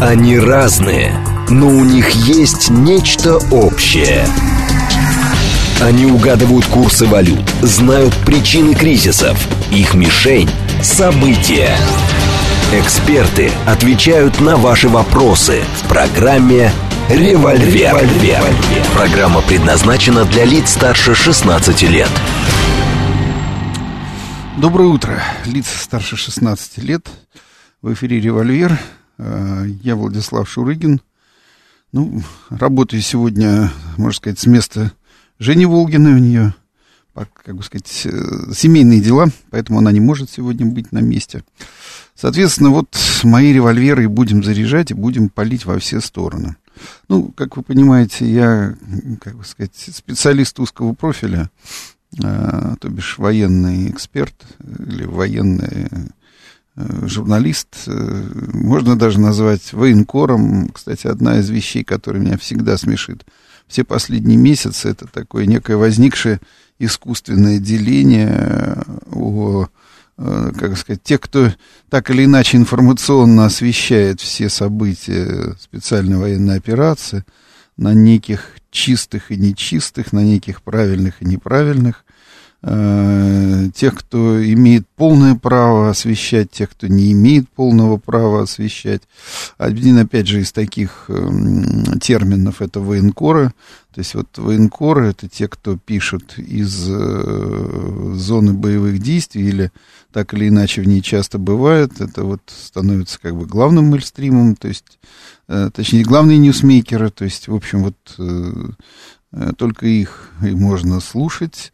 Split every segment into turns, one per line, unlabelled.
Они разные, но у них есть нечто общее. Они угадывают курсы валют, знают причины кризисов. Их мишень – события. Эксперты отвечают на ваши вопросы в программе «Револьвер». Револьвер. Программа предназначена для лиц старше 16 лет.
Доброе утро, лица старше 16 лет. В эфире «Револьвер». Э, я Владислав Шурыгин. Ну, работаю сегодня, можно сказать, с места Жени Волгиной. У нее, как бы сказать, э, семейные дела, поэтому она не может сегодня быть на месте. Соответственно, вот мои револьверы будем заряжать и будем палить во все стороны. Ну, как вы понимаете, я, как бы сказать, специалист узкого профиля, э, то бишь военный эксперт или военный журналист, э, можно даже назвать военкором. Кстати, одна из вещей, которая меня всегда смешит все последние месяцы, это такое некое возникшее искусственное деление о Э, как сказать, те, кто так или иначе информационно освещает все события специальной военной операции на неких чистых и нечистых, на неких правильных и неправильных, э, тех, кто имеет полное право освещать, тех, кто не имеет полного права освещать. Один, опять же, из таких э, терминов это военкоры. То есть вот военкоры это те, кто пишут из э, зоны боевых действий или так или иначе в ней часто бывает. Это вот становится как бы главным мейнстримом, то есть, э, точнее, главные ньюсмейкеры, то есть, в общем, вот только их и можно слушать.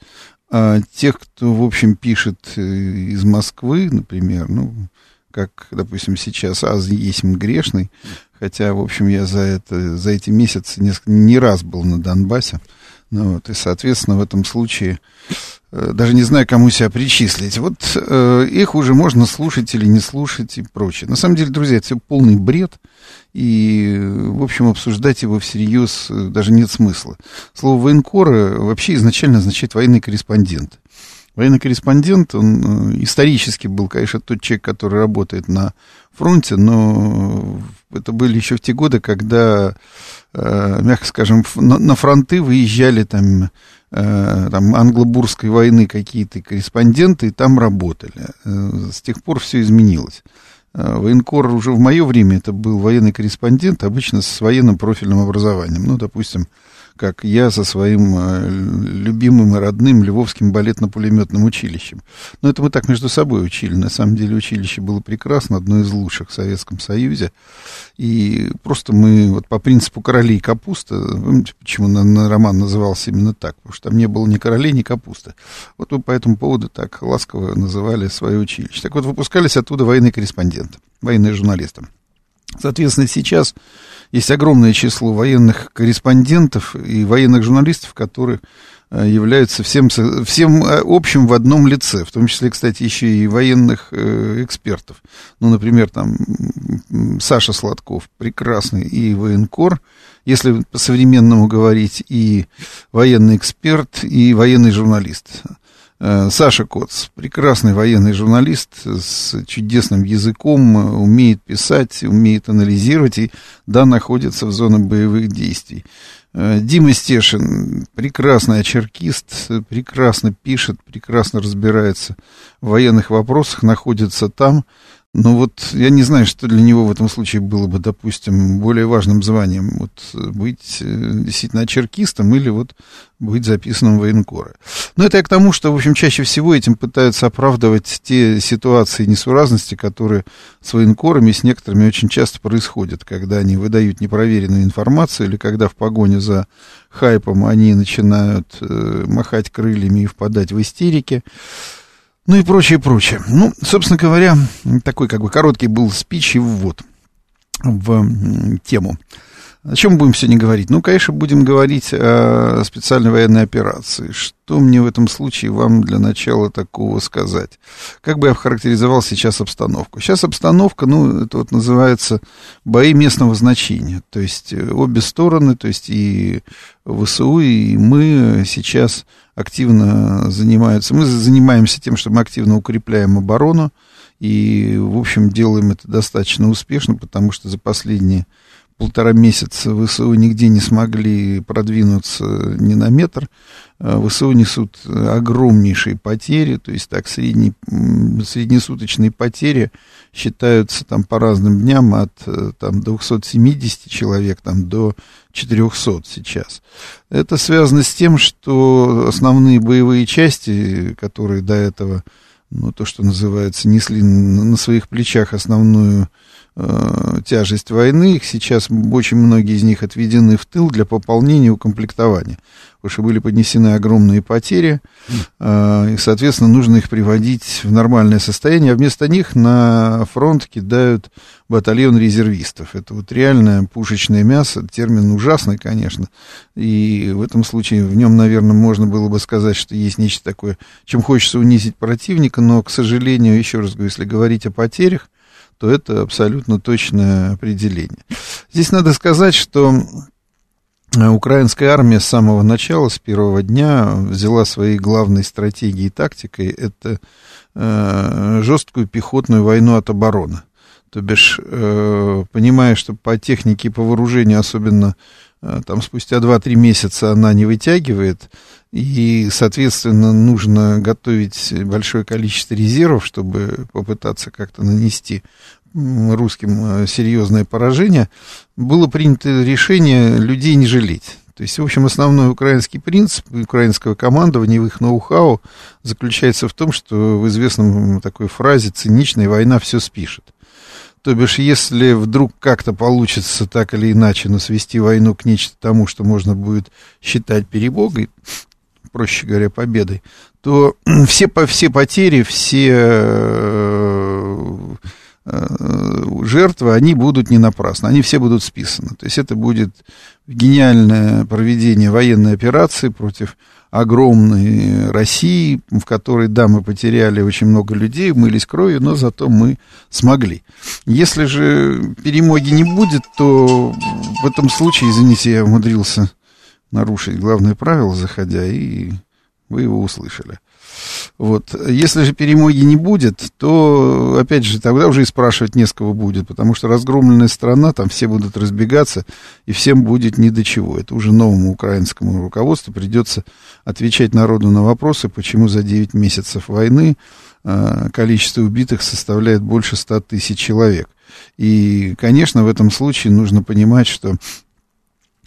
А тех, кто, в общем, пишет э, из Москвы, например, ну, как, допустим, сейчас Аз есть грешный, хотя, в общем, я за, это, за эти месяцы несколько, не раз был на Донбассе, ну, вот, и, соответственно, в этом случае э, даже не знаю, кому себя причислить. Вот э, их уже можно слушать или не слушать и прочее. На самом деле, друзья, это все полный бред. И, в общем, обсуждать его всерьез э, даже нет смысла. Слово военкора вообще изначально означает военный корреспондент. Военный корреспондент, он э, исторически был, конечно, тот человек, который работает на фронте, но это были еще в те годы, когда, э, мягко скажем, на фронты выезжали там, там англо-бурской войны какие-то корреспонденты и там работали. С тех пор все изменилось. Э, военкор уже в мое время это был военный корреспондент, обычно с военным профильным образованием. Ну, допустим, как я со своим э, любимым и родным Львовским балетно-пулеметным училищем. Но это мы так между собой учили. На самом деле училище было прекрасно, одно из лучших в Советском Союзе. И просто мы вот по принципу королей капуста, помните, почему на, на роман назывался именно так? Потому что там не было ни королей, ни капусты. Вот мы по этому поводу так ласково называли свое училище. Так вот, выпускались оттуда военные корреспонденты, военные журналисты. Соответственно, сейчас есть огромное число военных корреспондентов и военных журналистов, которые э, являются всем, всем э, общим в одном лице, в том числе, кстати, еще и военных э, экспертов. Ну, например, там Саша Сладков, прекрасный и военкор, если по-современному говорить, и военный эксперт, и военный журналист. Э, Саша Коц, прекрасный военный журналист с чудесным языком, умеет писать, умеет анализировать и, да, находится в зоне боевых действий. Э, Дима Стешин, прекрасный очеркист, прекрасно пишет, прекрасно разбирается в военных вопросах, находится там, ну вот я не знаю, что для него в этом случае было бы, допустим, более важным званием. Вот быть э, действительно черкистом или вот быть записанным в военкоры. Но это я к тому, что, в общем, чаще всего этим пытаются оправдывать те ситуации несуразности, которые с военкорами, с некоторыми очень часто происходят, когда они выдают непроверенную информацию или когда в погоне за хайпом они начинают э, махать крыльями и впадать в истерики. Ну и прочее, прочее. Ну, собственно говоря, такой как бы короткий был спич и ввод в тему. О чем будем сегодня говорить? Ну, конечно, будем говорить о специальной военной операции. Что мне в этом случае вам для начала такого сказать? Как бы я характеризовал сейчас обстановку? Сейчас обстановка, ну, это вот называется бои местного значения. То есть э, обе стороны, то есть и ВСУ, и мы сейчас активно занимаются. Мы занимаемся тем, что мы активно укрепляем оборону И, в общем, делаем это достаточно успешно, потому что за последние полтора месяца ВСУ нигде не смогли продвинуться ни на метр. А ВСУ несут огромнейшие потери, то есть так средний, среднесуточные потери считаются там по разным дням от там, 270 человек там, до 400 сейчас. Это связано с тем, что основные боевые части, которые до этого, ну, то, что называется, несли на своих плечах основную э, тяжесть войны, их сейчас очень многие из них отведены в тыл для пополнения и укомплектования потому что были поднесены огромные потери, э, и, соответственно, нужно их приводить в нормальное состояние, а вместо них на фронт кидают батальон резервистов. Это вот реальное пушечное мясо, термин ужасный, конечно, и в этом случае в нем, наверное, можно было бы сказать, что есть нечто такое, чем хочется унизить противника, но, к сожалению, еще раз говорю, если говорить о потерях, то это абсолютно точное определение. Здесь надо сказать, что Э, украинская армия с самого начала, с первого дня, взяла своей главной стратегией и тактикой это э, жесткую пехотную войну от обороны. То бишь, э, понимая, что по технике и по вооружению, особенно там спустя 2-3 месяца она не вытягивает, и, соответственно, нужно готовить большое количество резервов, чтобы попытаться как-то нанести русским э, серьезное поражение, было принято решение людей не жалеть. То есть, в общем, основной украинский принцип украинского командования в их ноу-хау заключается в том, что в известном такой фразе «циничная война все спишет». То бишь, если вдруг как-то получится так или иначе, но свести войну к нечто тому, что можно будет считать перебогой, проще говоря, победой, то все, все потери, все э, Э, жертвы, они будут не напрасно, они все будут списаны. То есть это будет гениальное проведение военной операции против огромной России, в которой, да, мы потеряли очень много людей, мылись кровью, но зато мы смогли. Если же перемоги не будет, то в этом случае, извините, я умудрился нарушить главное правило, заходя, и вы его услышали. Вот. Если же перемоги не будет, то, опять же, тогда уже и спрашивать не с кого будет, потому что разгромленная страна, там все будут разбегаться, и всем будет ни до чего. Это уже новому украинскому руководству придется отвечать народу на вопросы, почему за 9 месяцев войны э, количество убитых составляет больше 100 тысяч человек. И, конечно, в этом случае нужно понимать, что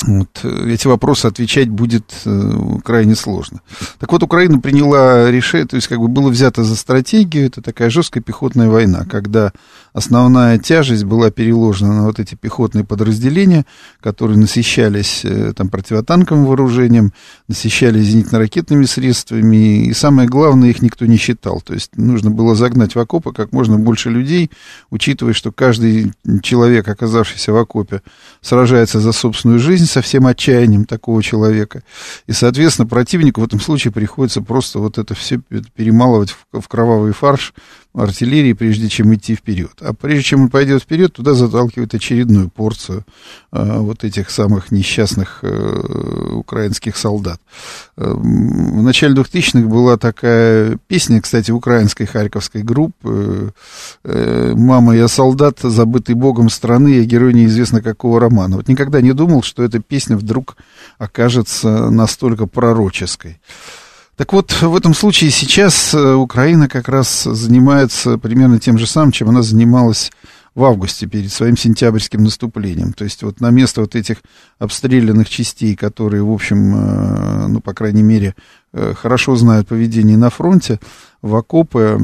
вот, э, эти вопросы отвечать будет э, крайне сложно. Так вот, Украина приняла решение, то есть как бы было взято за стратегию, это такая жесткая пехотная война, когда основная тяжесть была переложена на вот эти пехотные подразделения, которые насыщались э, там противотанковым вооружением, насыщались зенитно-ракетными средствами, и самое главное, их никто не считал. То есть нужно было загнать в окопы как можно больше людей, учитывая, что каждый человек, оказавшийся в окопе, сражается за собственную жизнь, со всем отчаянием такого человека. И, соответственно, противнику в этом случае приходится просто вот это все перемалывать в, кровавый фарш артиллерии, прежде чем идти вперед. А прежде чем он пойдет вперед, туда заталкивают очередную порцию а, вот этих самых несчастных а, украинских солдат. А, в начале 2000-х была такая песня, кстати, украинской харьковской группы э, «Мама, я солдат, забытый богом страны, я герой неизвестно какого романа». Вот никогда не думал, что эта песня вдруг окажется настолько пророческой. Так вот, в этом случае сейчас э, Украина как раз занимается примерно тем же самым, чем она занималась в августе перед своим сентябрьским наступлением. То есть вот на место вот этих обстрелянных частей, которые, в общем, э, ну, по крайней мере, хорошо знают поведение на фронте, в окопы,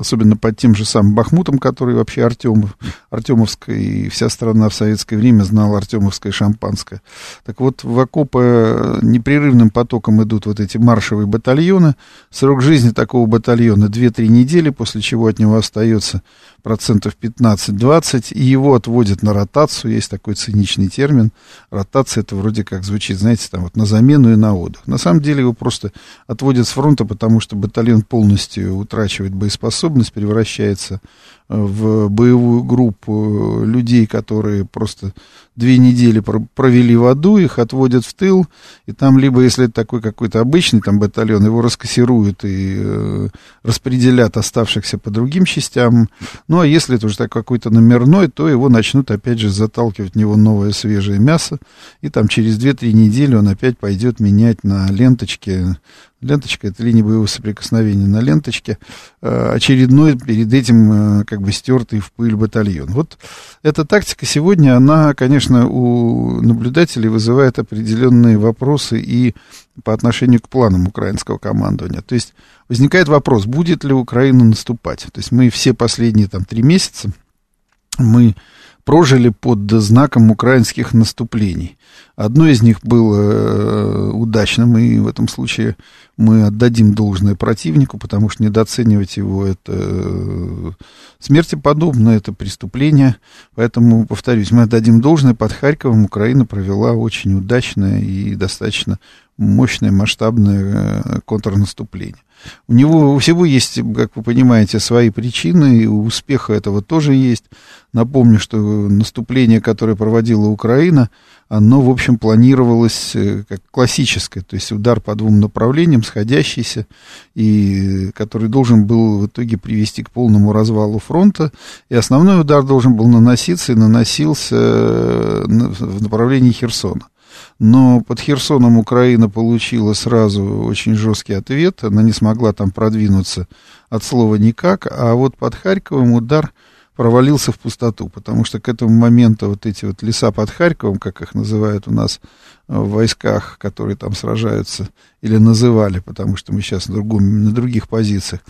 особенно под тем же самым Бахмутом, который вообще Артемов, Артемовская, и вся страна в советское время знала Артемовское шампанское. Так вот, в окопы непрерывным потоком идут вот эти маршевые батальоны. Срок жизни такого батальона 2-3 недели, после чего от него остается процентов 15-20, и его отводят на ротацию, есть такой циничный термин. Ротация это вроде как звучит, знаете, там вот на замену и на отдых. На самом деле его просто отводят с фронта, потому что батальон полностью утрачивает боеспособность, превращается в боевую группу людей, которые просто две недели провели в аду, их отводят в тыл, и там либо, если это такой какой-то обычный там батальон, его раскассируют и э, распределят оставшихся по другим частям, ну, а если это уже так какой-то номерной, то его начнут опять же заталкивать в него новое свежее мясо, и там через 2-3 недели он опять пойдет менять на ленточке Ленточка — это линия боевого соприкосновения на ленточке. Э, очередной перед этим э, как бы стертый в пыль батальон. Вот эта тактика сегодня, она, конечно, у наблюдателей вызывает определенные вопросы и по отношению к планам украинского командования. То есть возникает вопрос, будет ли Украина наступать. То есть мы все последние там три месяца, мы прожили под знаком украинских наступлений. Одно из них было э, удачным, и в этом случае мы отдадим должное противнику, потому что недооценивать его это э, смерти подобно, это преступление. Поэтому, повторюсь, мы отдадим должное. Под Харьковом Украина провела очень удачное и достаточно мощное, масштабное э, контрнаступление. У него у всего есть, как вы понимаете, свои причины, и у успеха этого тоже есть. Напомню, что наступление, которое проводила Украина, оно, в общем, планировалось э, как классическое, то есть удар по двум направлениям, сходящийся, и который должен был в итоге привести к полному развалу фронта. И основной удар должен был наноситься и наносился э, в направлении Херсона. Но под Херсоном Украина получила сразу очень жесткий ответ. Она не смогла там продвинуться от слова никак. А вот под Харьковом удар провалился в пустоту, потому что к этому моменту вот эти вот леса под Харьковом, как их называют у нас в войсках, которые там сражаются, или называли, потому что мы сейчас на, другом, на других позициях,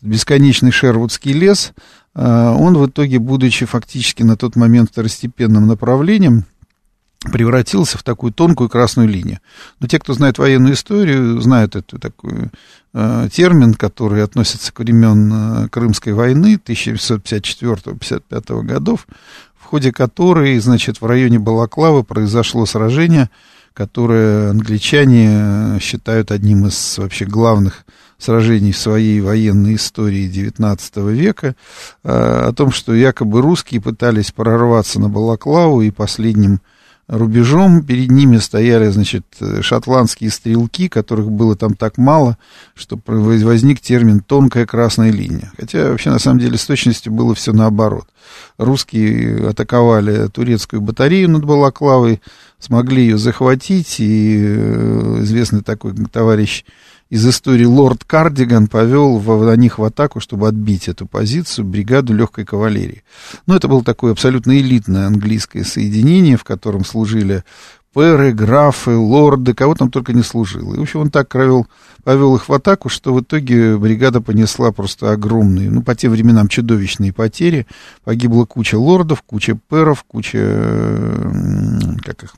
бесконечный Шервудский лес, а, он в итоге, будучи фактически на тот момент второстепенным направлением, превратился в такую тонкую красную линию. Но те, кто знает военную историю, знают эту такой э, термин, который относится к времен э, Крымской войны 1954-55 годов, в ходе которой, значит, в районе Балаклавы произошло сражение, которое англичане считают одним из вообще главных сражений в своей военной истории XIX века, э, о том, что якобы русские пытались прорваться на Балаклаву и последним рубежом. Перед ними стояли, значит, шотландские стрелки, которых было там так мало, что возник термин «тонкая красная линия». Хотя вообще, на самом деле, с точностью было все наоборот. Русские атаковали турецкую батарею над Балаклавой, смогли ее захватить, и э, известный такой товарищ из истории лорд Кардиган повел в, на них в атаку, чтобы отбить эту позицию, бригаду легкой кавалерии. Но это было такое абсолютно элитное английское соединение, в котором служили пэры, графы, лорды, кого там только не служило. И, в общем, он так провел, повел их в атаку, что в итоге бригада понесла просто огромные, ну, по тем временам чудовищные потери. Погибла куча лордов, куча пэров, куча, как их,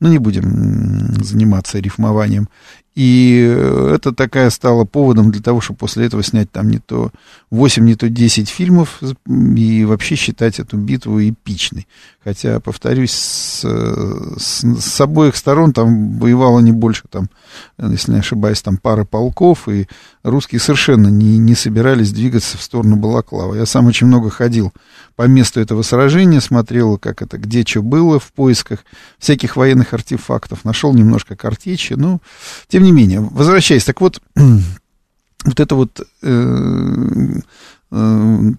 ну, не будем заниматься рифмованием. И это такая стала поводом для того, чтобы после этого снять там не то 8, не то 10 фильмов и вообще считать эту битву эпичной. Хотя, повторюсь, с, с, с обоих сторон там воевало не больше, там, если не ошибаюсь, там пары полков, и русские совершенно не, не собирались двигаться в сторону Балаклава. Я сам очень много ходил по месту этого сражения, смотрел, как это, где что было в поисках всяких военных артефактов, нашел немножко картечи, ну, тем не менее, возвращаясь, так вот, вот это вот э, э,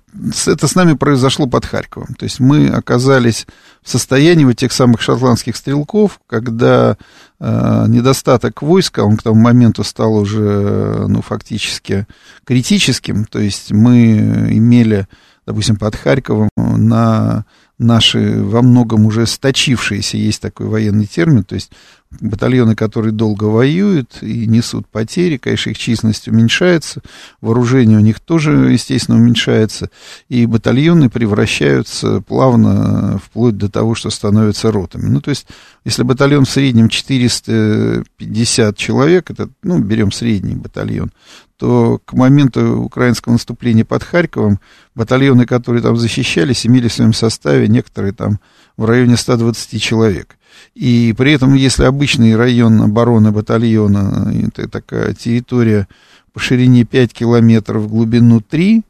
это с нами произошло под Харьковом. То есть мы оказались в состоянии вот тех самых шотландских стрелков, когда э, недостаток войска, он к тому моменту стал уже, ну, фактически критическим. То есть мы имели, допустим, под Харьковом на наши во многом уже сточившиеся, есть такой военный термин, то есть батальоны, которые долго воюют и несут потери, конечно, их численность уменьшается, вооружение у них тоже, естественно, уменьшается, и батальоны превращаются плавно вплоть до того, что становятся ротами. Ну, то есть, если батальон в среднем 450 человек, это, ну, берем средний батальон, то к моменту украинского наступления под Харьковом батальоны, которые там защищались, имели в своем составе некоторые там в районе 120 человек. И при этом, если обычный район обороны батальона, это такая территория по ширине 5 километров, в глубину 3,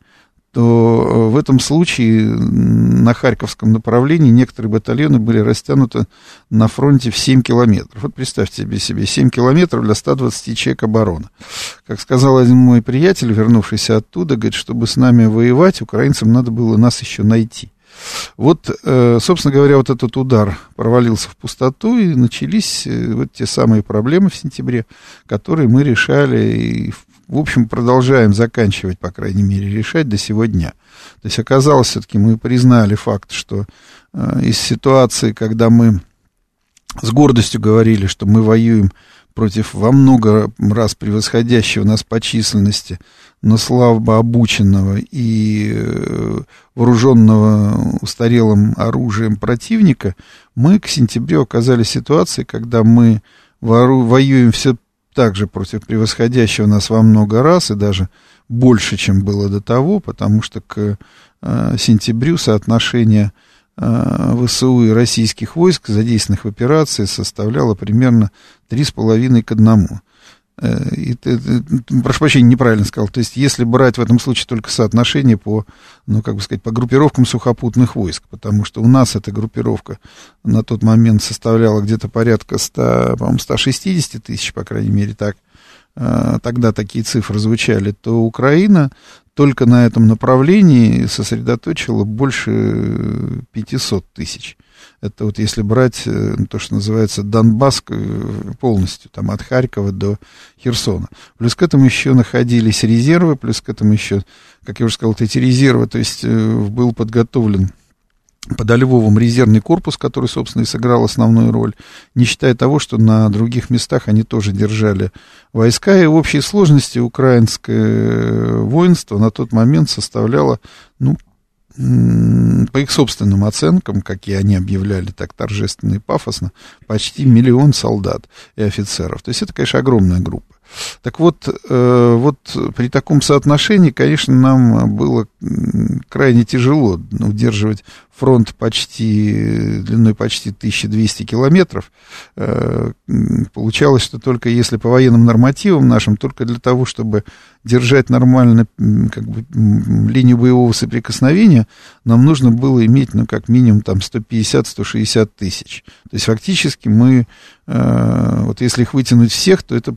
то в этом случае на Харьковском направлении некоторые батальоны были растянуты на фронте в 7 километров. Вот представьте себе, себе 7 километров для 120 человек обороны. Как сказал один мой приятель, вернувшийся оттуда, говорит, чтобы с нами воевать, украинцам надо было нас еще найти. Вот, э, собственно говоря, вот этот удар провалился в пустоту, и начались э, вот те самые проблемы в сентябре, которые мы решали и, в общем, продолжаем заканчивать, по крайней мере, решать до сегодня. То есть оказалось, все-таки мы признали факт, что э, из ситуации, когда мы с гордостью говорили, что мы воюем против во много раз превосходящего нас по численности, но слабо обученного и э, вооруженного устарелым оружием противника, мы к сентябрю оказались в ситуации, когда мы воюем все так же против превосходящего нас во много раз и даже больше, чем было до того, потому что к э, сентябрю соотношение Э, ВСУ и российских войск, задействованных в операции, составляло примерно 3,5 к 1. Э, и, прошу прощения, неправильно сказал. То есть, если брать в этом случае только соотношение по, ну, как бы сказать, по группировкам сухопутных войск, потому что у нас эта группировка на тот момент составляла где-то порядка 100, по-моему, 160 тысяч, по крайней мере, так, э, тогда такие цифры звучали, то Украина только на этом направлении сосредоточила больше 500 тысяч. Это вот если брать э, то, что называется Донбасс э, полностью, там от Харькова до Херсона. Плюс к этому еще находились резервы, плюс к этому еще, как я уже сказал, эти резервы, то есть э, был подготовлен подо Львовом резервный корпус, который, собственно, и сыграл основную роль, не считая того, что на других местах они тоже держали войска, и в общей сложности украинское воинство на тот момент составляло, ну, по их собственным оценкам, какие они объявляли так торжественно и пафосно, почти миллион солдат и офицеров. То есть это, конечно, огромная группа. Так вот, э, вот при таком соотношении, конечно, нам было крайне тяжело удерживать фронт почти, длиной почти 1200 километров. Э, получалось, что только если по военным нормативам нашим, только для того, чтобы держать нормально как бы, линию боевого соприкосновения, нам нужно было иметь, ну, как минимум, там, 150-160 тысяч. То есть, фактически мы, э, вот если их вытянуть всех, то это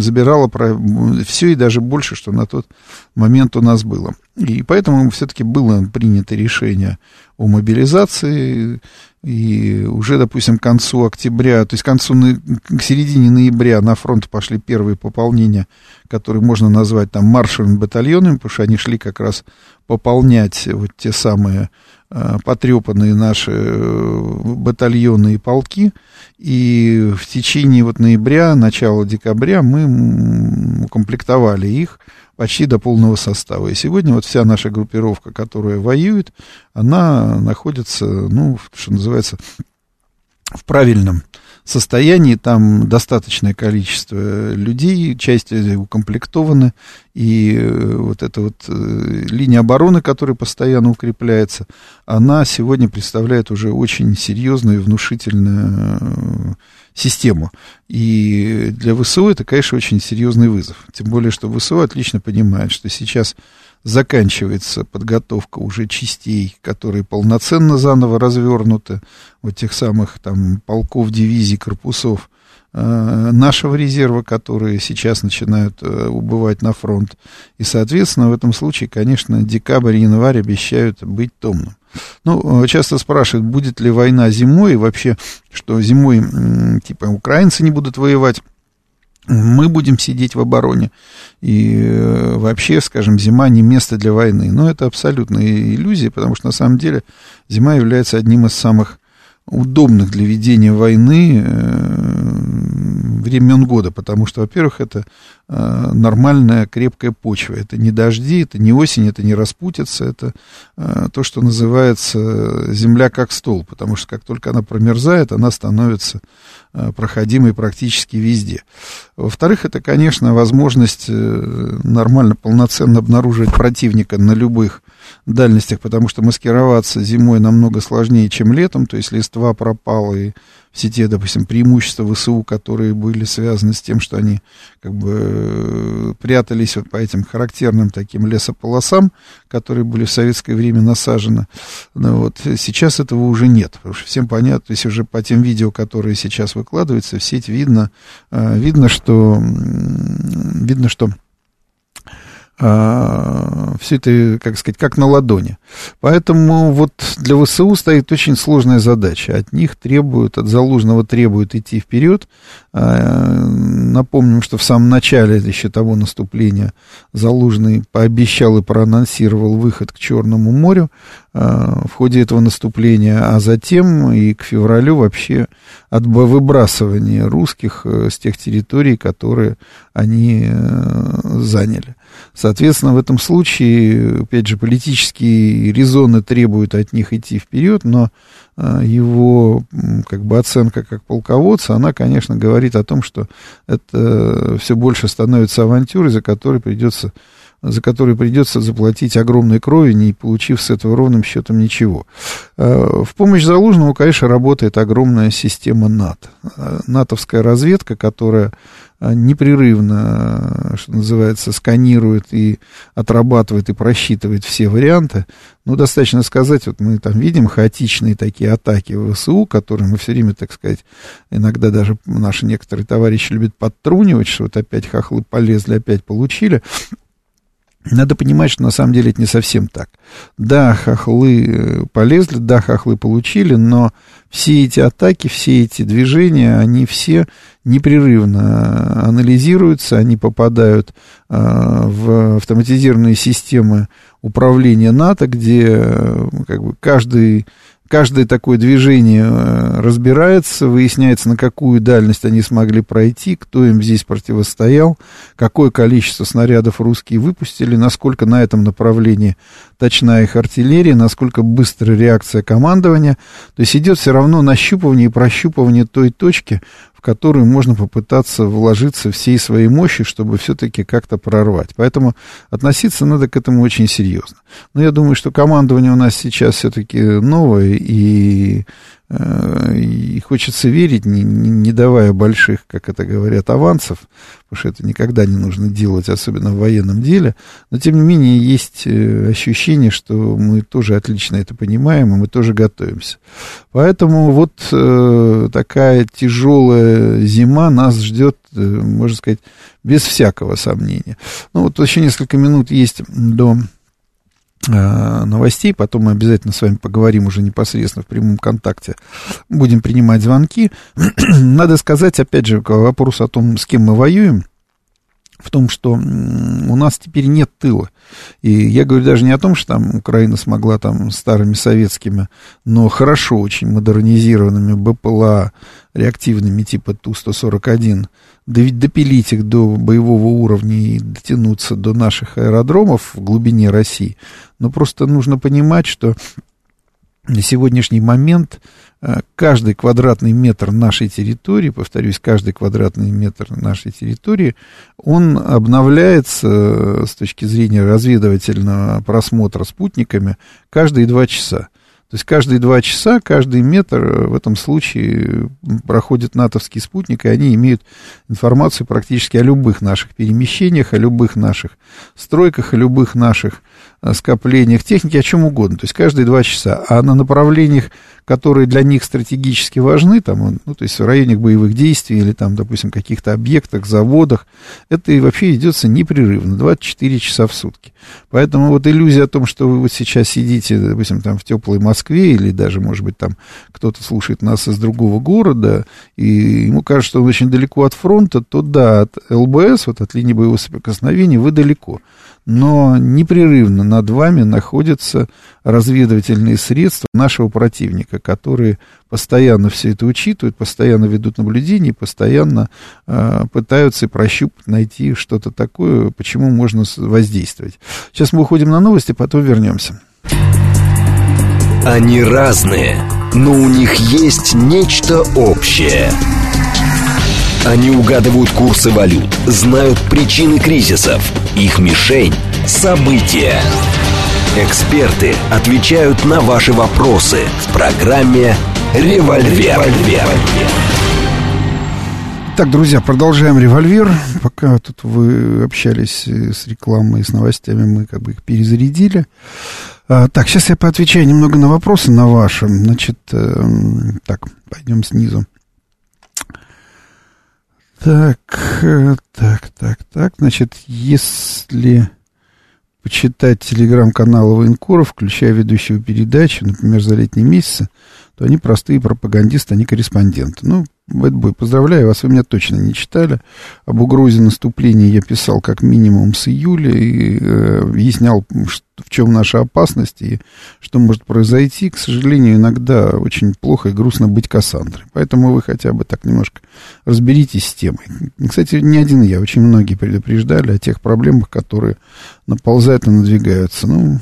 забирало все и даже больше, что на тот момент у нас было. И поэтому все-таки было принято решение о мобилизации, и уже, допустим, к концу октября, то есть к концу, к середине ноября на фронт пошли первые пополнения, которые можно назвать там маршевыми батальонами, потому что они шли как раз пополнять вот те самые э, потрепанные наши э, батальоны и полки, и в течение вот ноября, начала декабря мы укомплектовали их, почти до полного состава. И сегодня вот вся наша группировка, которая воюет, она находится, ну, что называется, в правильном состоянии, там достаточное количество людей, часть укомплектованы, и э, вот эта вот э, линия обороны, которая постоянно укрепляется, она сегодня представляет уже очень серьезную и внушительную э, систему. И для ВСУ это, конечно, очень серьезный вызов. Тем более, что ВСУ отлично понимает, что сейчас заканчивается подготовка уже частей, которые полноценно заново развернуты, вот тех самых там полков, дивизий, корпусов э, нашего резерва, которые сейчас начинают э, убывать на фронт. И, соответственно, в этом случае, конечно, декабрь и январь обещают быть томным. Ну, э, часто спрашивают, будет ли война зимой, и вообще, что зимой, типа, украинцы не будут воевать, мы будем сидеть в обороне. И э, вообще, скажем, зима не место для войны. Но это абсолютная иллюзия, потому что на самом деле зима является одним из самых удобных для ведения войны э, времен года, потому что, во-первых, это э, нормальная крепкая почва, это не дожди, это не осень, это не распутится, это э, то, что называется земля как стол, потому что как только она промерзает, она становится проходимой практически везде. Во-вторых, это, конечно, возможность нормально, полноценно обнаруживать противника на любых дальностях, потому что маскироваться зимой намного сложнее, чем летом, то есть листва пропала и все те, допустим, преимущества ВСУ, которые были связаны с тем, что они как бы э, прятались вот по этим характерным таким лесополосам, которые были в советское время насажены. Ну, вот, сейчас этого уже нет, потому что всем понятно, то есть уже по тем видео, которые сейчас выкладываются в сеть, видно, э, видно, что видно, что а, все это, как сказать, как на ладони. Поэтому вот для ВСУ стоит очень сложная задача. От них требуют, от Залужного требуют идти вперед. А, напомним, что в самом начале еще того наступления Залужный пообещал и проанонсировал выход к Черному морю а, в ходе этого наступления, а затем и к февралю вообще от выбрасывания русских э, с тех территорий, которые они э, заняли. Соответственно, в этом случае, опять же, политические резоны требуют от них идти вперед, но э, его как бы оценка как полководца, она, конечно, говорит о том, что это все больше становится авантюрой, за которой придется за который придется заплатить огромной крови, не получив с этого ровным счетом ничего. Э, в помощь Залужному, конечно, работает огромная система НАТО. Э, натовская разведка, которая непрерывно, что называется, сканирует и отрабатывает и просчитывает все варианты. Ну, достаточно сказать, вот мы там видим хаотичные такие атаки в ВСУ, которые мы все время, так сказать, иногда даже наши некоторые товарищи любят подтрунивать, что вот опять хохлы полезли, опять получили. Надо понимать, что на самом деле это не совсем так. Да, хохлы э, полезли, да, хохлы получили, но все эти атаки, все эти движения, они все непрерывно анализируются, они попадают э, в автоматизированные системы управления НАТО, где э, как бы, каждый каждое такое движение э, разбирается, выясняется, на какую дальность они смогли пройти, кто им здесь противостоял, какое количество снарядов русские выпустили, насколько на этом направлении точна их артиллерия, насколько быстрая реакция командования. То есть идет все равно нащупывание и прощупывание той точки, которую можно попытаться вложиться всей своей мощи, чтобы все-таки как-то прорвать. Поэтому относиться надо к этому очень серьезно. Но я думаю, что командование у нас сейчас все-таки новое, и и хочется верить, не, не давая больших, как это говорят, авансов, потому что это никогда не нужно делать, особенно в военном деле. Но, тем не менее, есть э, ощущение, что мы тоже отлично это понимаем, и мы тоже готовимся. Поэтому вот э, такая тяжелая зима нас ждет, э, можно сказать, без всякого сомнения. Ну, вот еще несколько минут есть до Э, новостей, потом мы обязательно с вами поговорим уже непосредственно в прямом контакте, будем принимать звонки. Надо сказать, опять же, вопрос о том, с кем мы воюем, в том, что у нас теперь нет тыла. И я говорю даже не о том, что там Украина смогла там старыми советскими, но хорошо очень модернизированными БПЛА реактивными типа Ту-141 допилить их до боевого уровня и дотянуться до наших аэродромов в глубине России. Но просто нужно понимать, что на сегодняшний момент каждый квадратный метр нашей территории, повторюсь, каждый квадратный метр нашей территории, он обновляется э, с точки зрения разведывательного просмотра спутниками каждые два часа. То есть каждые два часа, каждый метр э, в этом случае проходит натовский спутник, и они имеют информацию практически о любых наших перемещениях, о любых наших стройках, о любых наших Э, скоплениях техники, о чем угодно. То есть каждые два часа. А на направлениях, которые для них стратегически важны, там, ну, то есть в районе боевых действий или там, допустим, каких-то объектах, заводах, это и вообще идется непрерывно, 24 часа в сутки. Поэтому вот иллюзия о том, что вы вот сейчас сидите, допустим, там в теплой Москве или даже, может быть, там кто-то слушает нас из другого города, и ему кажется, что он очень далеко от фронта, то да, от ЛБС, вот от линии боевого соприкосновения вы далеко но непрерывно над вами находятся разведывательные средства нашего противника, которые постоянно все это учитывают, постоянно ведут наблюдения, постоянно э, пытаются прощупать, найти что-то такое, почему можно воздействовать. Сейчас мы уходим на новости, потом вернемся.
Они разные, но у них есть нечто общее – они угадывают курсы валют, знают причины кризисов. Их мишень – события. Эксперты отвечают на ваши вопросы в программе «Револьвер».
Так, друзья, продолжаем револьвер. Пока тут вы общались с рекламой, с новостями, мы как бы их перезарядили. А, так, сейчас я поотвечаю немного на вопросы на ваши. Значит, э, так, пойдем снизу. Так, э, так, так, так. Значит, если почитать телеграм-каналы военкоров, включая ведущего передачи, например, за летние месяцы, то они простые пропагандисты, они корреспонденты. Ну, Бэтбой, поздравляю вас, вы меня точно не читали. Об угрозе наступления я писал как минимум с июля и э, объяснял, что, в чем наша опасность и что может произойти. К сожалению, иногда очень плохо и грустно быть Кассандрой. Поэтому вы хотя бы так немножко разберитесь с темой. Кстати, не один я, очень многие предупреждали о тех проблемах, которые наползают и надвигаются. Ну,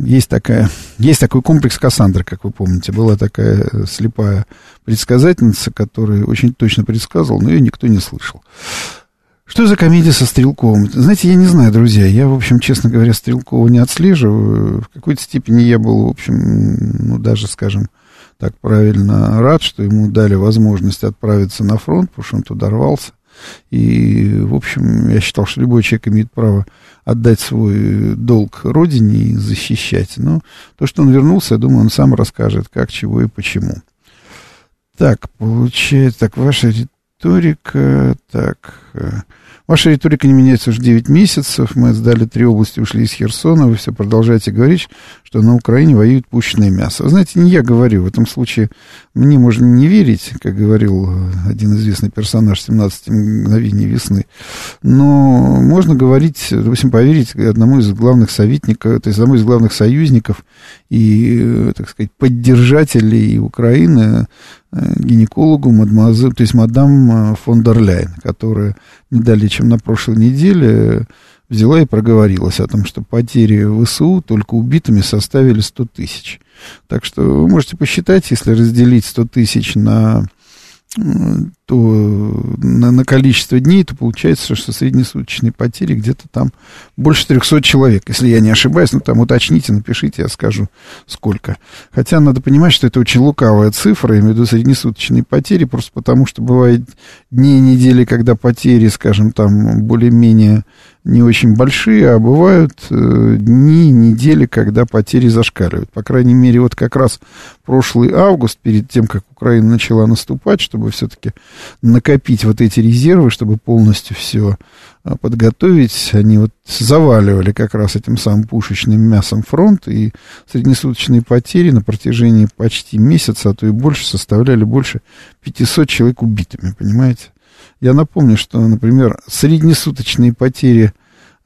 есть, такая, есть такой комплекс Кассандры, как вы помните. Была такая э, слепая предсказательница, которая очень точно предсказывала, но ее никто не слышал. Что за комедия со Стрелковым? Знаете, я не знаю, друзья. Я, в общем, честно говоря, Стрелкова не отслеживаю. В какой-то степени я был, в общем, ну, даже, скажем, так правильно рад, что ему дали возможность отправиться на фронт, потому что он туда рвался. И, в общем, я считал, что любой человек имеет право отдать свой долг родине и защищать. Но то, что он вернулся, я думаю, он сам расскажет, как, чего и почему. Так, получается, так, ваша риторика, так, э, Ваша риторика не меняется уже 9 месяцев. Мы сдали три области, ушли из Херсона. Вы все продолжаете говорить, что на Украине воюет пущенное мясо. Вы знаете, не я говорю. В этом случае мне можно не верить, как говорил один известный персонаж 17 мгновений весны. Но можно говорить, допустим, поверить одному из главных советников, то есть одному из главных союзников и, так сказать, поддержателей Украины, э, гинекологу, мадемуазель, то есть мадам э, фон дер Ляйен, которая не далее, чем на прошлой неделе, взяла и проговорилась о том, что потери ВСУ только убитыми составили 100 тысяч. Так что вы можете посчитать, если разделить 100 тысяч на то на, на количество дней, то получается, что среднесуточные потери где-то там больше 300 человек. Если я не ошибаюсь, ну там уточните, напишите, я скажу сколько. Хотя надо понимать, что это очень лукавая цифра, я имею в виду среднесуточные потери, просто потому что бывают дни и недели, когда потери, скажем, там более-менее не очень большие, а бывают э, дни, недели, когда потери зашкаливают. По крайней мере, вот как раз прошлый август, перед тем, как Украина начала наступать, чтобы все-таки накопить вот эти резервы, чтобы полностью все а, подготовить, они вот заваливали как раз этим самым пушечным мясом фронт, и среднесуточные потери на протяжении почти месяца, а то и больше, составляли больше 500 человек убитыми, понимаете? Я напомню, что, например, среднесуточные потери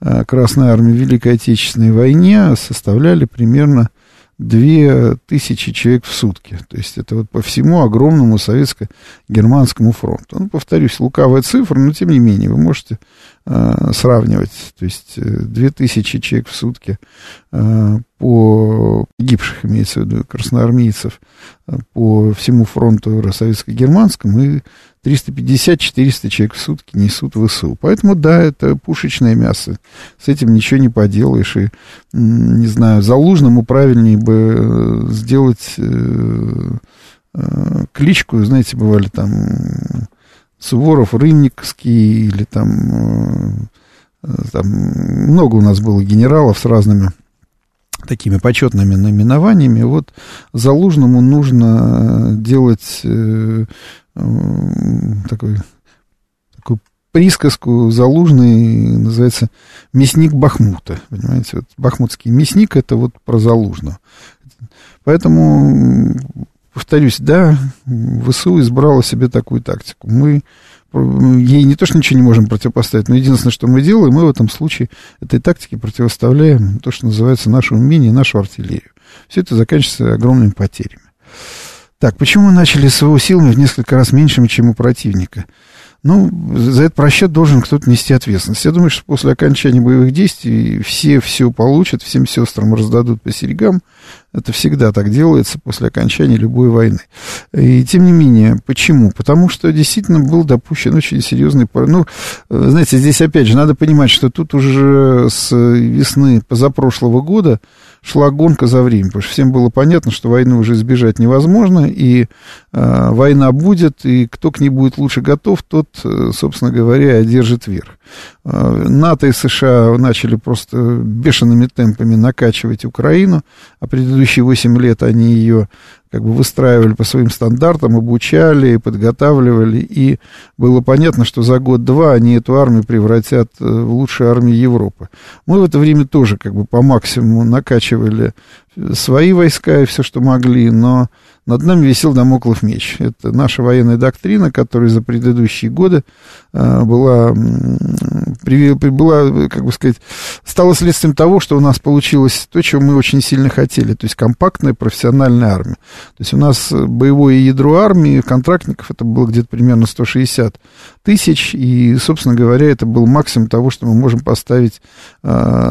а, Красной Армии в Великой Отечественной войне составляли примерно две тысячи человек в сутки. То есть это вот по всему огромному советско-германскому фронту. Ну, повторюсь, лукавая цифра, но тем не менее вы можете э, сравнивать. То есть э, две тысячи человек в сутки э, по погибших, имеется в виду, красноармейцев э, по всему фронту советско-германскому и 350-400 человек в сутки несут ВСУ. Поэтому, да, это пушечное мясо. С этим ничего не поделаешь. И, не знаю, Залужному правильнее бы э, сделать э, э, кличку, знаете, бывали там Суворов, Рынниковский или там, там много у нас было генералов с разными такими почетными наименованиями. Вот Залужному нужно делать такой, такую присказку Залужный, называется «Мясник Бахмута». Понимаете, вот бахмутский мясник — это вот про Залужного. Поэтому, повторюсь, да, ВСУ избрала себе такую тактику. Мы ей не то, что ничего не можем противопоставить, но единственное, что мы делаем, мы в этом случае этой тактике противоставляем то, что называется наше умение, нашу артиллерию. Все это заканчивается огромными потерями. Так, почему мы начали СВО силами в несколько раз меньшими, чем у противника? Ну, за этот просчет должен кто-то нести ответственность. Я думаю, что после окончания боевых действий все все получат, всем сестрам раздадут по серьгам. Это всегда так делается после окончания любой войны. И тем не менее, почему? Потому что действительно был допущен очень серьезный... Ну, знаете, здесь опять же надо понимать, что тут уже с весны позапрошлого года шла гонка за время, потому что всем было понятно, что войны уже избежать невозможно, и э, война будет, и кто к ней будет лучше готов, тот, э, собственно говоря, одержит верх. Э, НАТО и США начали просто бешеными темпами накачивать Украину, а предыдущие 8 лет они ее как бы выстраивали по своим стандартам, обучали, подготавливали, и было понятно, что за год-два они эту армию превратят э, в лучшую армию Европы. Мы в это время тоже как бы по максимуму накачивали свои войска и все, что могли, но над нами висел домоклов меч. Это наша военная доктрина, которая за предыдущие годы э, была, была, как бы сказать, стала следствием того, что у нас получилось то, чего мы очень сильно хотели, то есть компактная профессиональная армия. То есть у нас боевое ядро армии, контрактников, это было где-то примерно 160 тысяч, и, собственно говоря, это был максимум того, что мы можем поставить э,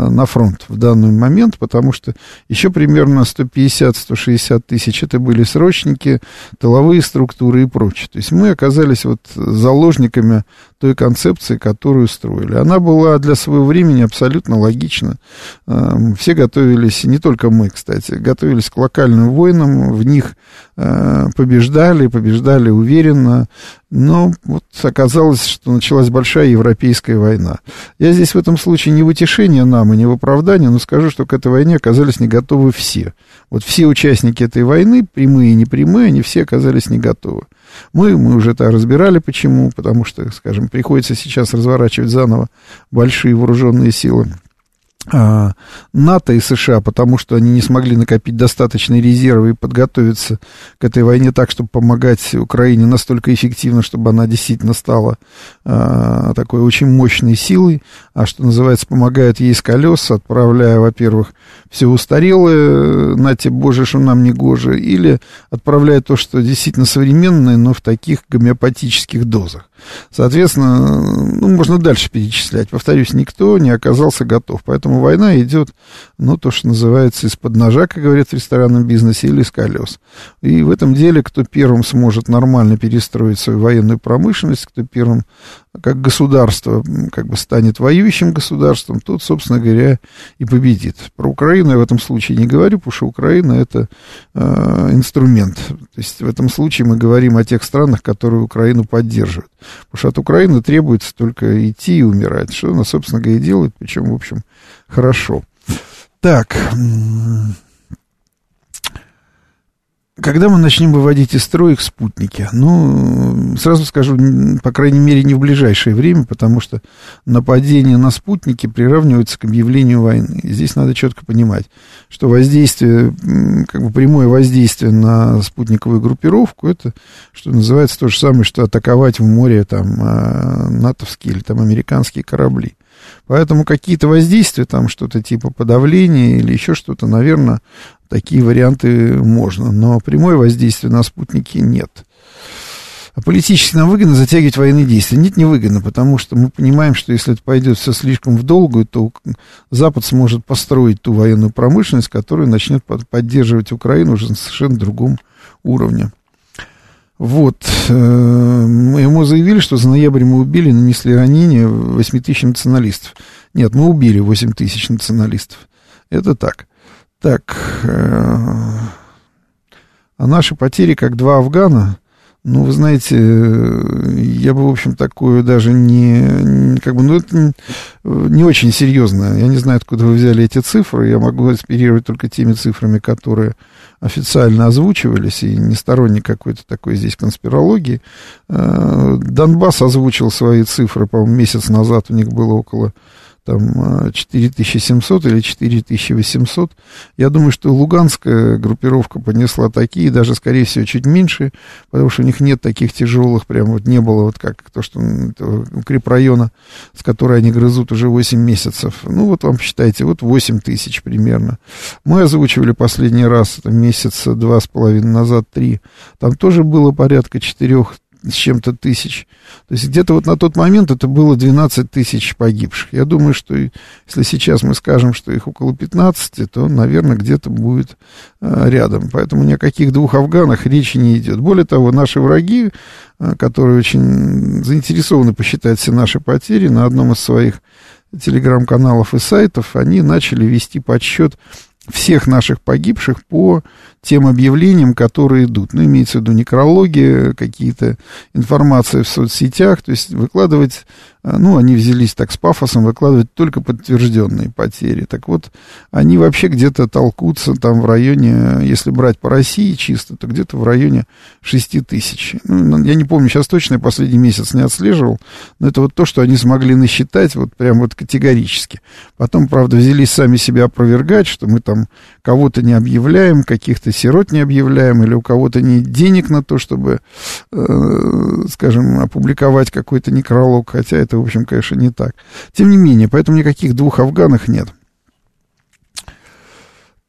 на фронт в данный момент, потому что еще примерно 150-160 тысяч это были срочники, тыловые структуры и прочее. То есть мы оказались вот заложниками той концепции, которую строили. Она была для своего времени абсолютно логична. Эм, все готовились, не только мы, кстати, готовились к локальным войнам, в них э, побеждали, побеждали уверенно, но вот оказалось, что началась большая европейская война. Я здесь в этом случае не в утешение нам и не в оправдание, но скажу, что к этой войне оказались не готовы все. Вот все участники этой войны, прямые и непрямые, они все оказались не готовы. Мы, мы уже это разбирали, почему, потому что, скажем, приходится сейчас разворачивать заново большие вооруженные силы НАТО и США, потому что они не смогли накопить достаточные резервы и подготовиться к этой войне так, чтобы помогать Украине настолько эффективно, чтобы она действительно стала а, такой очень мощной силой, а что называется, помогают ей с колес, отправляя, во-первых, все устарелое, на те боже, что нам не гоже, или отправляя то, что действительно современное, но в таких гомеопатических дозах. Соответственно, ну, можно дальше перечислять. Повторюсь, никто не оказался готов. Поэтому война идет, ну, то, что называется, из-под ножа, как говорят в ресторанном бизнесе, или из колес. И в этом деле, кто первым сможет нормально перестроить свою военную промышленность, кто первым как государство как бы станет воюющим государством, тот, собственно говоря, и победит. Про Украину я в этом случае не говорю, потому что Украина это э, инструмент. То есть в этом случае мы говорим о тех странах, которые Украину поддерживают. Потому что от Украины требуется только идти и умирать, что она, собственно говоря, и делает, причем, в общем, хорошо. Так, когда мы начнем выводить из строя их спутники? Ну, сразу скажу, по крайней мере, не в ближайшее время, потому что нападение на спутники приравнивается к объявлению войны. И здесь надо четко понимать, что воздействие, как бы прямое воздействие на спутниковую группировку, это, что называется, то же самое, что атаковать в море там а, натовские или там американские корабли. Поэтому какие-то воздействия, там что-то типа подавления или еще что-то, наверное, такие варианты можно. Но прямое воздействие на спутники нет. А политически нам выгодно затягивать военные действия? Нет, не выгодно, потому что мы понимаем, что если это пойдет все слишком в долгую, то Запад сможет построить ту военную промышленность, которая начнет поддерживать Украину уже на совершенно другом уровне. Вот. Э, ему заявили, что за ноябрь мы убили, нанесли ранения 8 тысяч националистов. Нет, мы убили 8 тысяч националистов. Это так. Так. Э, а наши потери, как два Афгана, ну, вы знаете, я бы, в общем, такую даже не, как бы, ну, это не очень серьезно. Я не знаю, откуда вы взяли эти цифры. Я могу инспирировать только теми цифрами, которые официально озвучивались, и не сторонник какой-то такой здесь конспирологии. Э, Донбасс озвучил свои цифры, по-моему, месяц назад у них было около там 4700 а, или 4800. Я думаю, что луганская группировка понесла такие, даже, скорее всего, чуть меньше, потому что у них нет таких тяжелых, прям вот не было, вот как то, что укрепрайона, с которой они грызут уже 8 месяцев. Ну, вот вам считайте, вот 8 тысяч примерно. Мы озвучивали последний раз, это месяца два с половиной назад, три. Там тоже было порядка 4 с чем-то тысяч. То есть где-то вот на тот момент это было 12 тысяч погибших. Я думаю, что если сейчас мы скажем, что их около 15, то, наверное, где-то будет э, рядом. Поэтому ни о каких двух афганах речи не идет. Более того, наши враги, э, которые очень заинтересованы посчитать все наши потери, на одном из своих телеграм-каналов и сайтов, они начали вести подсчет всех наших погибших по тем объявлениям, которые идут. Ну, имеется в виду некрология, какие-то информации в соцсетях, то есть выкладывать а, ну, они взялись так с пафосом выкладывать только подтвержденные потери. Так вот, они вообще где-то толкутся там в районе, если брать по России чисто, то где-то в районе 6 тысяч. Ну, я не помню, сейчас точно я последний месяц не отслеживал, но это вот то, что они смогли насчитать вот прям вот категорически. Потом, правда, взялись сами себя опровергать, что мы там кого-то не объявляем, каких-то сирот не объявляем, или у кого-то нет денег на то, чтобы, э, скажем, опубликовать какой-то некролог, хотя это, в общем, конечно, не так. Тем не менее, поэтому никаких двух Афганах нет.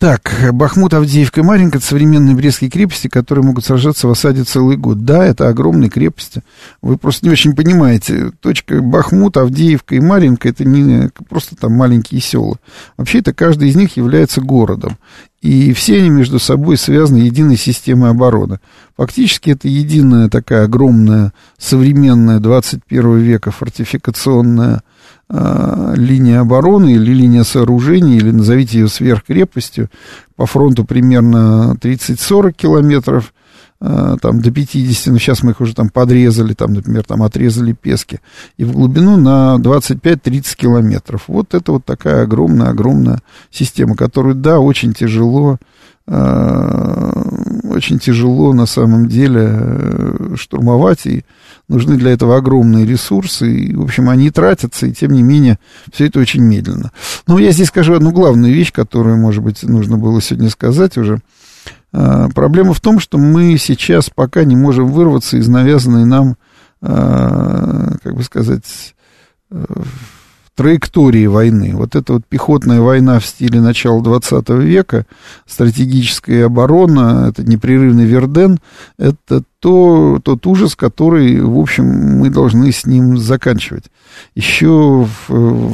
Так, Бахмут, Авдеевка и Маринка – это современные брестские крепости, которые могут сражаться в осаде целый год. Да, это огромные крепости. Вы просто не очень понимаете. Точка Бахмут, Авдеевка и Маринка – это не просто там маленькие села. Вообще, это каждый из них является городом. И все они между собой связаны единой системой обороны. Фактически это единая такая огромная современная 21 века фортификационная линия обороны или линия сооружений, или назовите ее сверхкрепостью, по фронту примерно 30-40 километров, э, там до 50, но сейчас мы их уже там подрезали, там, например, там отрезали пески, и в глубину на 25-30 километров. Вот это вот такая огромная-огромная система, которую, да, очень тяжело э, очень тяжело на самом деле э, штурмовать, и нужны для этого огромные ресурсы, и, в общем, они тратятся, и тем не менее все это очень медленно. Но я здесь скажу одну главную вещь, которую, может быть, нужно было сегодня сказать уже. А, проблема в том, что мы сейчас пока не можем вырваться из навязанной нам, а, как бы сказать, э, траектории войны. Вот эта вот пехотная война в стиле начала 20 века, стратегическая оборона, это непрерывный Верден, это то, тот ужас, который, в общем, мы должны с ним заканчивать. Еще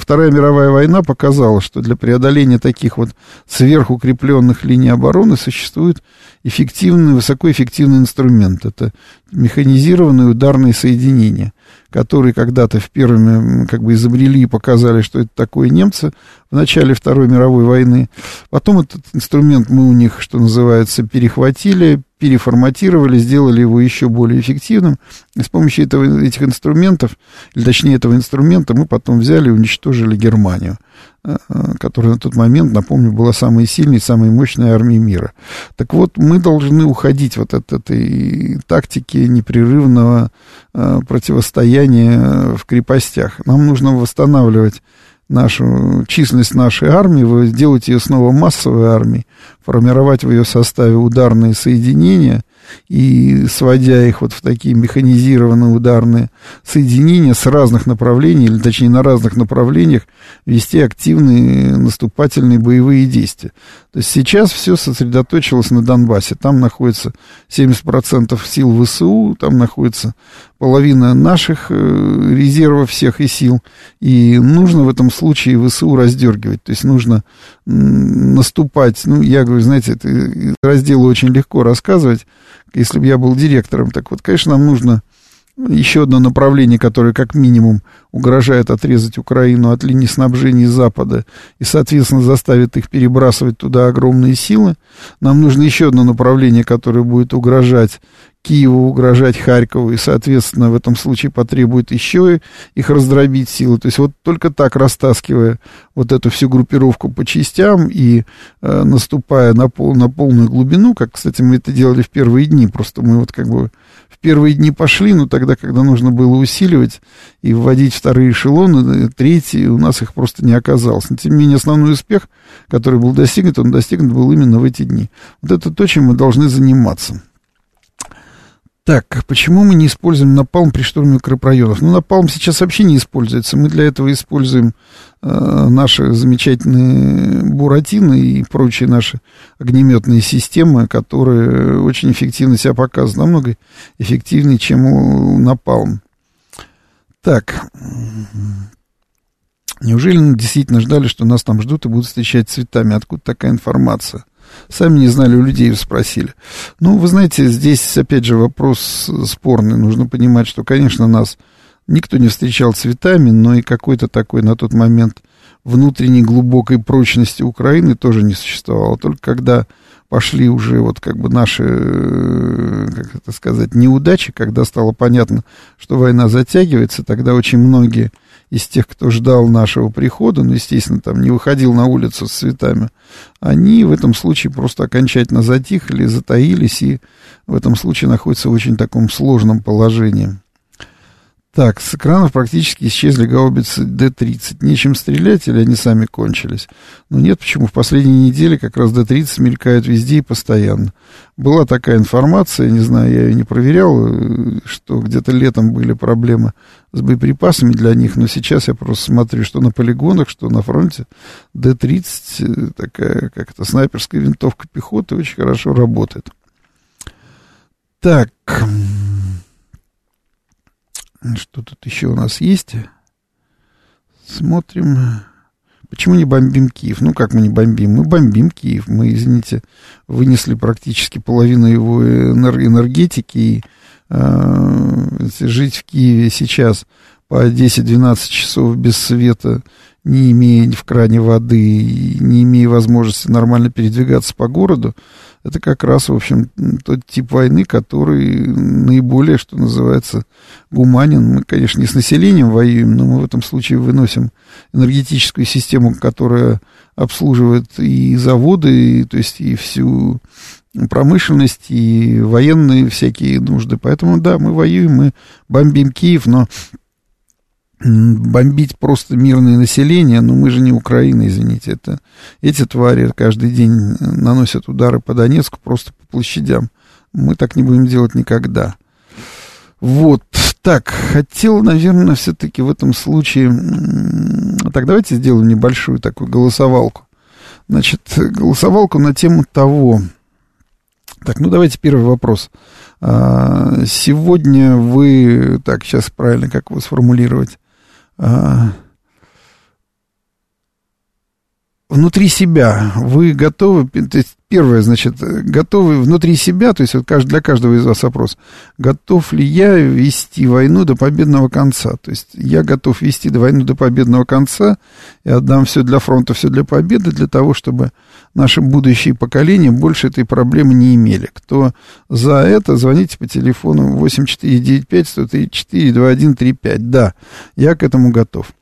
Вторая мировая война показала, что для преодоления таких вот сверхукрепленных линий обороны существует эффективный, высокоэффективный инструмент. Это механизированные ударные соединения, которые когда-то в первыми как бы изобрели и показали, что это такое немцы в начале Второй мировой войны. Потом этот инструмент мы у них, что называется, перехватили, переформатировали, сделали его еще более эффективным. И с помощью этого, этих инструментов, или точнее этого инструмента, мы потом взяли и уничтожили Германию, э, э, которая на тот момент, напомню, была самой сильной, самой мощной армией мира. Так вот, мы должны уходить вот от этой тактики непрерывного э, противостояния в крепостях. Нам нужно восстанавливать нашу численность нашей армии, сделать ее снова массовой армией, формировать в ее составе ударные соединения и сводя их вот в такие механизированные ударные соединения с разных направлений, или точнее на разных направлениях, вести активные наступательные боевые действия. То есть сейчас все сосредоточилось на Донбассе. Там находится 70% сил ВСУ, там находится половина наших э, резервов всех и сил. И нужно в этом случае ВСУ раздергивать. То есть нужно наступать. Ну, я говорю, знаете, это раздела очень легко рассказывать, если бы я был директором. Так вот, конечно, нам нужно еще одно направление, которое как минимум угрожает отрезать Украину от линии снабжения Запада и, соответственно, заставит их перебрасывать туда огромные силы. Нам нужно еще одно направление, которое будет угрожать Киеву, угрожать Харькову, и, соответственно, в этом случае потребует еще их раздробить силы. То есть вот только так, растаскивая вот эту всю группировку по частям и э, наступая на, пол, на полную глубину, как, кстати, мы это делали в первые дни, просто мы вот как бы в первые дни пошли, но тогда, когда нужно было усиливать и вводить вторые эшелоны, третьи, у нас их просто не оказалось. Но, тем не менее, основной успех, который был достигнут, он достигнут был именно в эти дни. Вот это то, чем мы должны заниматься. Так, почему мы не используем напалм при штурме укрепрайонов? Ну, напалм сейчас вообще не используется. Мы для этого используем э, наши замечательные буратины и прочие наши огнеметные системы, которые очень эффективно себя показывают. Намного эффективнее, чем у напалм. Так, неужели мы действительно ждали, что нас там ждут и будут встречать цветами? Откуда такая информация? Сами не знали, у людей спросили. Ну, вы знаете, здесь, опять же, вопрос спорный. Нужно понимать, что, конечно, нас никто не встречал цветами, но и какой-то такой на тот момент внутренней глубокой прочности Украины тоже не существовало. Только когда пошли уже вот как бы наши, э, как это сказать, неудачи, когда стало понятно, что война затягивается, тогда очень многие из тех, кто ждал нашего прихода, ну, естественно, там не выходил на улицу с цветами, они в этом случае просто окончательно затихли, затаились и в этом случае находятся в очень таком сложном положении. Так, с экранов практически исчезли гаубицы Д-30. Нечем стрелять или они сами кончились? Ну нет, почему? В последние недели как раз Д-30 мелькают везде и постоянно. Была такая информация, не знаю, я ее не проверял, э, что где-то летом были проблемы с боеприпасами для них, но сейчас я просто смотрю, что на полигонах, что на фронте Д-30, э, такая, как это, снайперская винтовка пехоты, очень хорошо работает. Так... Что тут еще у нас есть? Смотрим. Почему не бомбим Киев? Ну, как мы не бомбим? Мы бомбим Киев. Мы, извините, вынесли практически половину его энергетики. И э, жить в Киеве сейчас по 10-12 часов без света, не имея в кране воды, не имея возможности нормально передвигаться по городу, это как раз, в общем, тот тип войны, который наиболее, что называется, гуманен. Мы, конечно, не с населением воюем, но мы в этом случае выносим энергетическую систему, которая обслуживает и заводы, и, то есть и всю промышленность, и военные всякие нужды. Поэтому, да, мы воюем, мы бомбим Киев, но бомбить просто мирное население, но мы же не Украина, извините, это эти твари каждый день наносят удары по Донецку просто по площадям. Мы так не будем делать никогда. Вот, так, хотел, наверное, все-таки в этом случае... Так, давайте сделаем небольшую такую голосовалку. Значит, голосовалку на тему того... Так, ну давайте первый вопрос. А, сегодня вы... Так, сейчас правильно, как его сформулировать? А, внутри себя вы готовы, то есть первое, значит, готовы внутри себя, то есть вот для каждого из вас вопрос, готов ли я вести войну до победного конца? То есть я готов вести войну до победного конца и отдам все для фронта, все для победы, для того, чтобы наши будущие поколения больше этой проблемы не имели. Кто за это, звоните по телефону 8495-134-2135. Да, я к этому готов.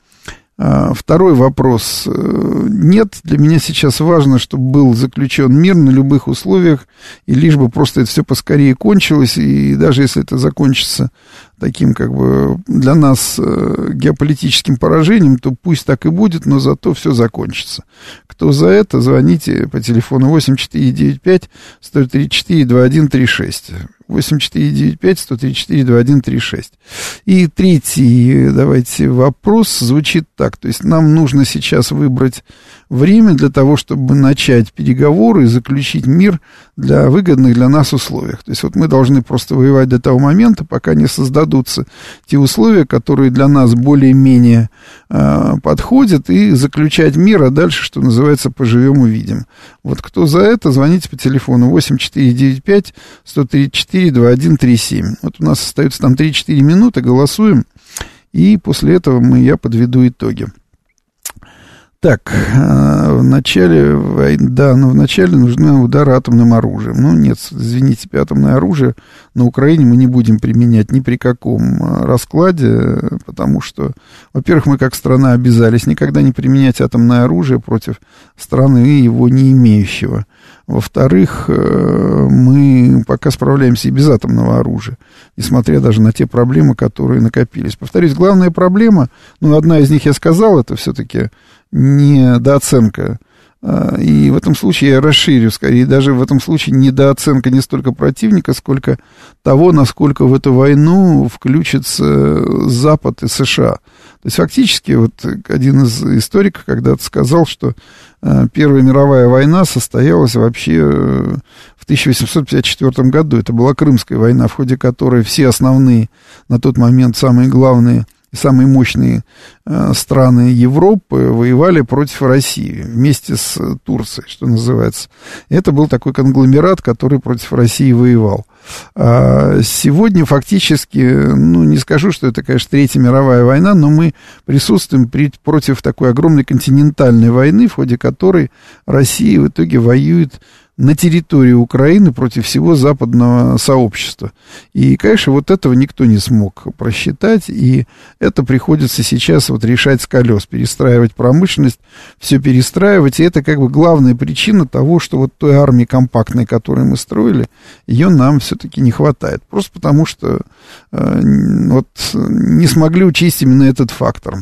А, второй вопрос. Э, нет, для меня сейчас важно, чтобы был заключен мир на любых условиях, и лишь бы просто это все поскорее кончилось, и даже если это закончится таким как бы для нас э, геополитическим поражением, то пусть так и будет, но зато все закончится. Кто за это, звоните по телефону 8495 134 2136. 8495-134-2136. И третий, давайте, вопрос звучит так. То есть нам нужно сейчас выбрать время для того, чтобы начать переговоры и заключить мир для выгодных для нас условиях. То есть вот мы должны просто воевать до того момента, пока не создадутся те условия, которые для нас более-менее э, подходят, и заключать мир, а дальше, что называется, поживем увидим. Вот кто за это, звоните по телефону 8495 134 2137. Вот у нас остается там 3-4 минуты, голосуем, и после этого мы, я подведу итоги. Так, э, в начале да, но в начале нужны удары атомным оружием. Ну, нет, извините, атомное оружие на Украине мы не будем применять ни при каком э, раскладе, потому что, во-первых, мы как страна обязались никогда не применять атомное оружие против страны его не имеющего. Во-вторых, э, мы пока справляемся и без атомного оружия, несмотря даже на те проблемы, которые накопились. Повторюсь, главная проблема, ну, одна из них я сказал, это все-таки недооценка и в этом случае я расширю, скорее, даже в этом случае недооценка не столько противника, сколько того, насколько в эту войну включится Запад и США. То есть фактически вот один из историков когда-то сказал, что а, Первая мировая война состоялась вообще э, в 1854 году. Это была Крымская война, в ходе которой все основные, на тот момент самые главные – самые мощные э, страны Европы воевали против России вместе с Турцией, что называется. Это был такой конгломерат, который против России воевал. А сегодня фактически, ну, не скажу, что это, конечно, Третья мировая война, но мы присутствуем при, против такой огромной континентальной войны, в ходе которой Россия в итоге воюет на территории Украины против всего западного сообщества. И, конечно, вот этого никто не смог просчитать, и это приходится сейчас вот решать с колес, перестраивать промышленность, все перестраивать, и это как бы главная причина того, что вот той армии компактной, которую мы строили, ее нам все-таки не хватает. Просто потому что э, вот не смогли учесть именно этот фактор.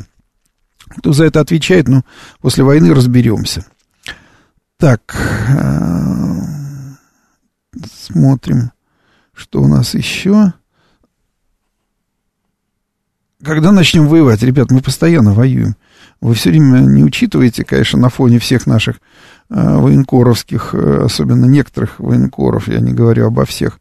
Кто за это отвечает, ну, после войны разберемся. Так, э, смотрим, что у нас еще. Когда начнем воевать, ребят, мы постоянно воюем. Вы все время не учитываете, конечно, на фоне всех наших э, военкоровских, э, особенно некоторых военкоров, я не говорю обо всех,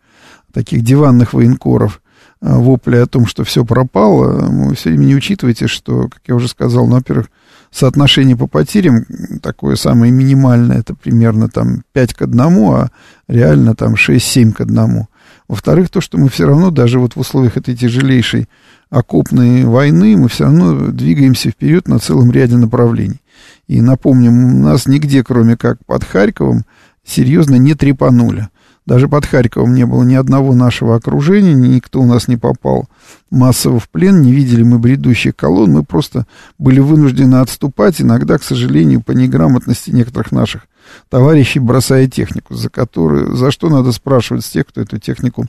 таких диванных военкоров, э, вопли о том, что все пропало, вы все время не учитываете, что, как я уже сказал, ну, во-первых, соотношение по потерям такое самое минимальное, это примерно там 5 к 1, а реально там 6-7 к 1. Во-вторых, то, что мы все равно, даже вот в условиях этой тяжелейшей окопной войны, мы все равно двигаемся вперед на целом ряде направлений. И напомним, у нас нигде, кроме как под Харьковом, серьезно не трепанули. Даже под Харьковом не было ни одного нашего окружения, никто у нас не попал массово в плен, не видели мы бредущих колонн, мы просто были вынуждены отступать, иногда, к сожалению, по неграмотности некоторых наших товарищей, бросая технику, за, которую, за что надо спрашивать с тех, кто эту технику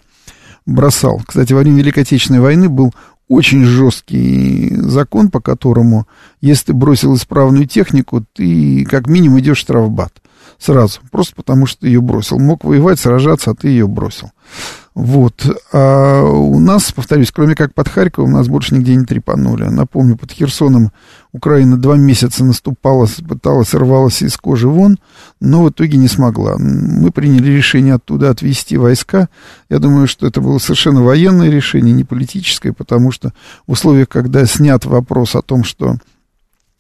бросал. Кстати, во время Великой Отечественной войны был очень жесткий закон, по которому, если ты бросил исправную технику, ты как минимум идешь в штрафбат сразу, просто потому что ты ее бросил. Мог воевать, сражаться, а ты ее бросил. Вот. А у нас, повторюсь, кроме как под Харьковом, нас больше нигде не трепанули. Напомню, под Херсоном Украина два месяца наступала, пыталась, рвалась из кожи вон, но в итоге не смогла. Мы приняли решение оттуда отвести войска. Я думаю, что это было совершенно военное решение, не политическое, потому что в условиях, когда снят вопрос о том, что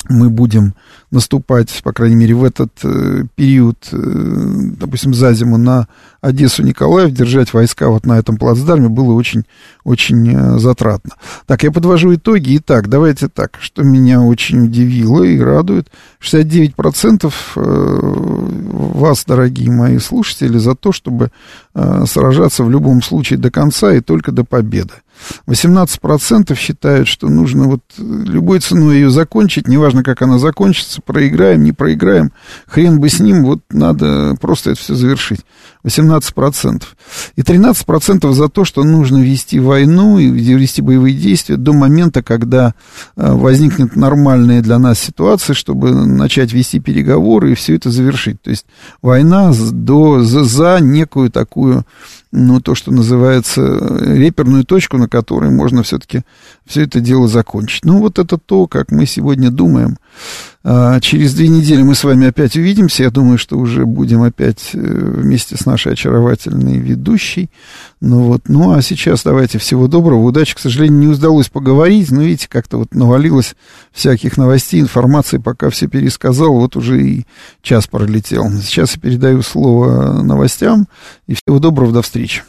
мы будем наступать, по крайней мере, в этот э, период, э, допустим, за зиму на Одессу, Николаев, держать войска вот на этом плацдарме было очень, очень э, затратно. Так, я подвожу итоги. Итак, давайте так, что меня очень удивило и радует. 69% э, вас, дорогие мои слушатели, за то, чтобы э, сражаться в любом случае до конца и только до победы. 18% считают, что нужно вот любой ценой ее закончить, неважно, как она закончится, проиграем, не проиграем, хрен бы с ним, вот надо просто это все завершить. 18%. И 13% за то, что нужно вести войну и вести боевые действия до момента, когда э, возникнет нормальная для нас ситуация, чтобы начать вести переговоры и все это завершить. То есть война до, за, за некую такую ну, то, что называется, реперную точку, на которой можно все-таки все это дело закончить. Ну, вот это то, как мы сегодня думаем. А, через две недели мы с вами опять увидимся. Я думаю, что уже будем опять э, вместе с нашей очаровательной ведущей. Ну вот, ну а сейчас давайте всего доброго, удачи. К сожалению, не удалось поговорить, но видите, как-то вот навалилось всяких новостей, информации, пока все пересказал, вот уже и час пролетел. Сейчас я передаю слово новостям, и всего доброго, до встречи.